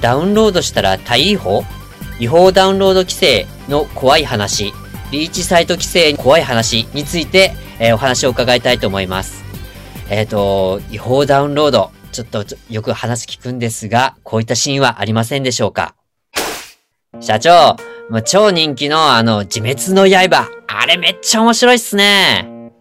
ダウンロードしたら対違法？違法ダウンロード規制の怖い話リーチサイト規制怖い話について、えー、お話を伺いたいと思いますえっ、ー、と違法ダウンロードちょっとよく話聞くんですがこういったシーンはありませんでしょうか？社長もう超人気のあの、自滅の刃。あれめっちゃ面白いっすね。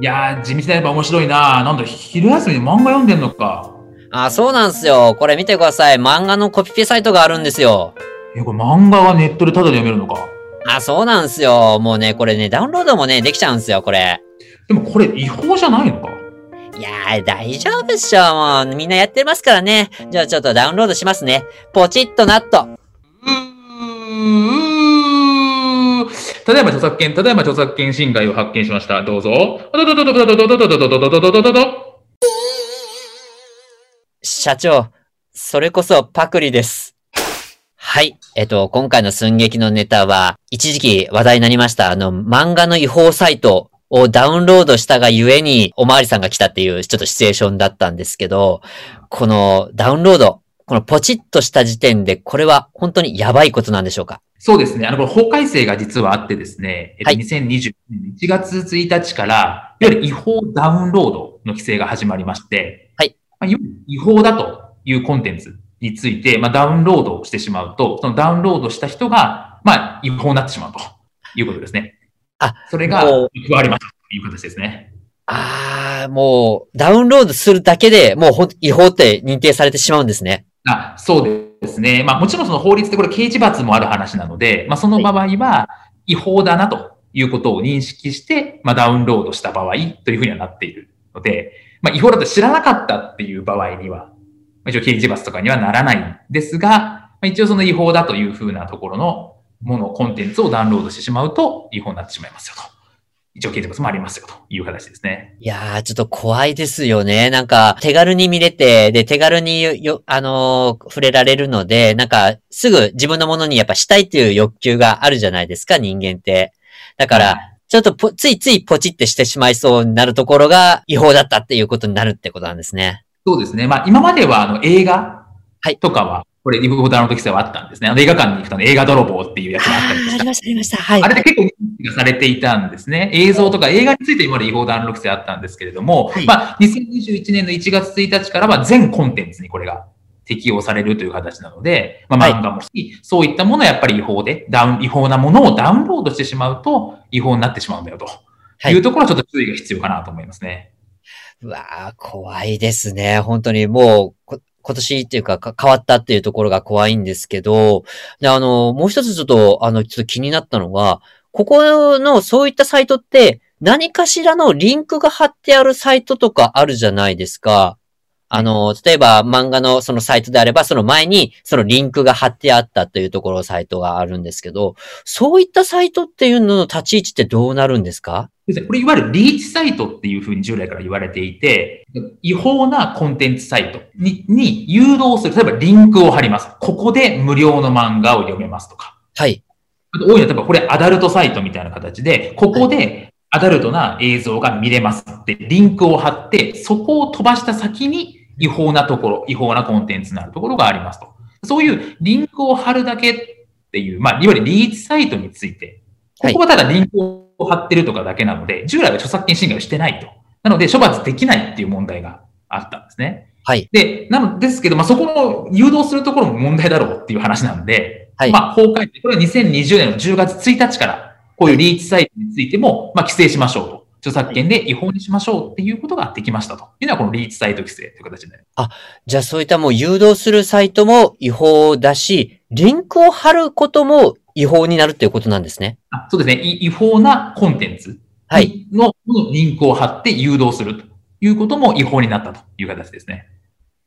いやー、地道な刃面白いななんだ、昼休みに漫画読んでんのか。あ、そうなんすよ。これ見てください。漫画のコピペサイトがあるんですよ。え、これ漫画はネットでタダで読めるのか？あ、そうなんすよ。もうね、これね、ダウンロードもね、できちゃうんすよ、これ。でもこれ違法じゃないのか？いやー、大丈夫っしょ。もう、みんなやってますからね。じゃあちょっとダウンロードしますね。ポチッとナット。うーただいま著作権、ただいま著作権侵害を発見しました。どうぞ。社長、それこそパクリです。はい。えっと、今回の寸劇のネタは、一時期話題になりました、あの、漫画の違法サイトをダウンロードしたがゆえに、おまわりさんが来たっていう、ちょっとシチュエーションだったんですけど、このダウンロード、このポチッとした時点で、これは本当にやばいことなんでしょうか？そうですね。あの、これ法改正が実はあってですね、えっと、2020年1月1日から、いわゆる違法ダウンロードの規制が始まりまして、はい。まあ、違法だというコンテンツについて、まあ、ダウンロードをしてしまうと、そのダウンロードした人が、まあ、違法になってしまうということですね。あ、それが加わりましたという形ですね。ああ、もう、ダウンロードするだけでもう違法って認定されてしまうんですね。あそうですね。まあもちろんその法律でこれ刑事罰もある話なので、まあその場合は違法だなということを認識して、まあダウンロードした場合というふうにはなっているので、まあ違法だと知らなかったっていう場合には、一応刑事罰とかにはならないんですが、まあ、一応その違法だというふうなところのもの、コンテンツをダウンロードしてしまうと違法になってしまいますよと。一応刑事罰もありますよという形ですね。いやー、ちょっと怖いですよね。なんか、手軽に見れて、で、手軽によ、あのー、触れられるので、なんか、すぐ自分のものにやっぱしたいっていう欲求があるじゃないですか、人間って。だから、ちょっとぽ、ついついポチってしてしまいそうになるところが違法だったっていうことになるってことなんですね。そうですね。まあ、今までは、あの、映画とかは、これ、リブボタンの時はあったんですね。あの映画館に行くと映画泥棒っていうやつがあったりした。ありました、ありました。はい。あれで結構認知がされていたんですね。映像とか映画について今まで違法ダウンロード規制あったんですけれども、はい、まあ、2021年の1月1日からは全コンテンツにこれが適用されるという形なので、まあ、漫画もし、はい、そういったものはやっぱり違法で、ダウン、違法なものをダウンロードしてしまうと違法になってしまうんだよというところはちょっと注意が必要かなと思いますね。うわー、怖いですね。本当にもう、今年っていうか変わったっていうところが怖いんですけど、で、あの、もう一つちょっと、あの、ちょっと気になったのが、ここのそういったサイトって何かしらのリンクが貼ってあるサイトとかあるじゃないですか。あの、例えば漫画のそのサイトであれば、その前にそのリンクが貼ってあったというところサイトがあるんですけど、そういったサイトっていうのの立ち位置ってどうなるんですか？これいわゆるリーチサイトっていうふうに従来から言われていて、違法なコンテンツサイトにに誘導する。例えばリンクを貼ります。ここで無料の漫画を読めますとか。はい。あと多いのは、例えばこれアダルトサイトみたいな形で、ここでアダルトな映像が見れますってリンクを貼って、そこを飛ばした先に違法なところ、違法なコンテンツになるところがありますと。そういうリンクを貼るだけっていう、まあ、いわゆるリーチサイトについて、ここはただリンクを貼ってるとかだけなので、従来は著作権侵害をしてないと。なので、処罰できないっていう問題があったんですね。はい。で、なのですけど、まあ、そこの誘導するところも問題だろうっていう話なんで、はい。まあ、法改正、これは2020年の10月1日から、こういうリーチサイトについても、まあ、規制しましょうと。著作権で違法にしましょうっていうことができましたというのは、このリーチサイト規制という形になります。あ、じゃあそういったもう誘導するサイトも違法だし、リンクを貼ることも違法になるっていうことなんですね。あそうですね。違法なコンテンツのリンクを貼って誘導するということも違法になったという形ですね。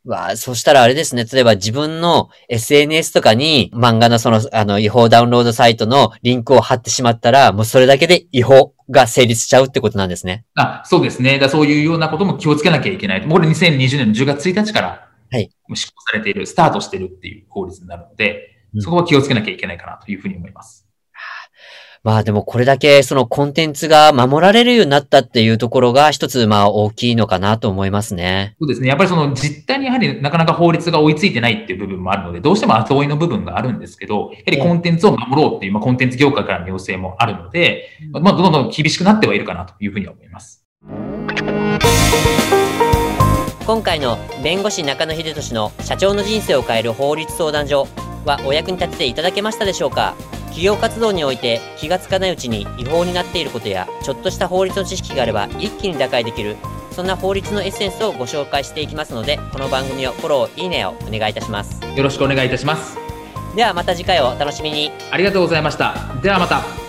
わあ、そしたらあれですね。例えば自分の SNS とかに漫画のその、あの、違法ダウンロードサイトのリンクを貼ってしまったら、もうそれだけで違法が成立しちゃうってことなんですね。あそうですね。だそういうようなことも気をつけなきゃいけない。もうこれ2020年の10月1日から、はい。施行されている、スタートしているっていう法律になるので、うんそこは気をつけなきゃいけないかなというふうに思います。まあでもこれだけそのコンテンツが守られるようになったっていうところが一つまあ大きいのかなと思いますね。そうですね。やっぱりその実態にやはりなかなか法律が追いついてないっていう部分もあるので、どうしても後追いの部分があるんですけど、やはりコンテンツを守ろうっていう、まあ、コンテンツ業界からの要請もあるので、まあ、どんどん厳しくなってはいるかなというふうに思います。今回の弁護士中野秀俊の社長の人生を変える法律相談所はお役に立てていただけましたでしょうか？企業活動において気がつかないうちに違法になっていることやちょっとした法律の知識があれば一気に打開できるそんな法律のエッセンスをご紹介していきますのでこの番組をフォローいいねをお願いいたしますよろしくお願いいたします。ではまた次回をお楽しみにありがとうございました。ではまた。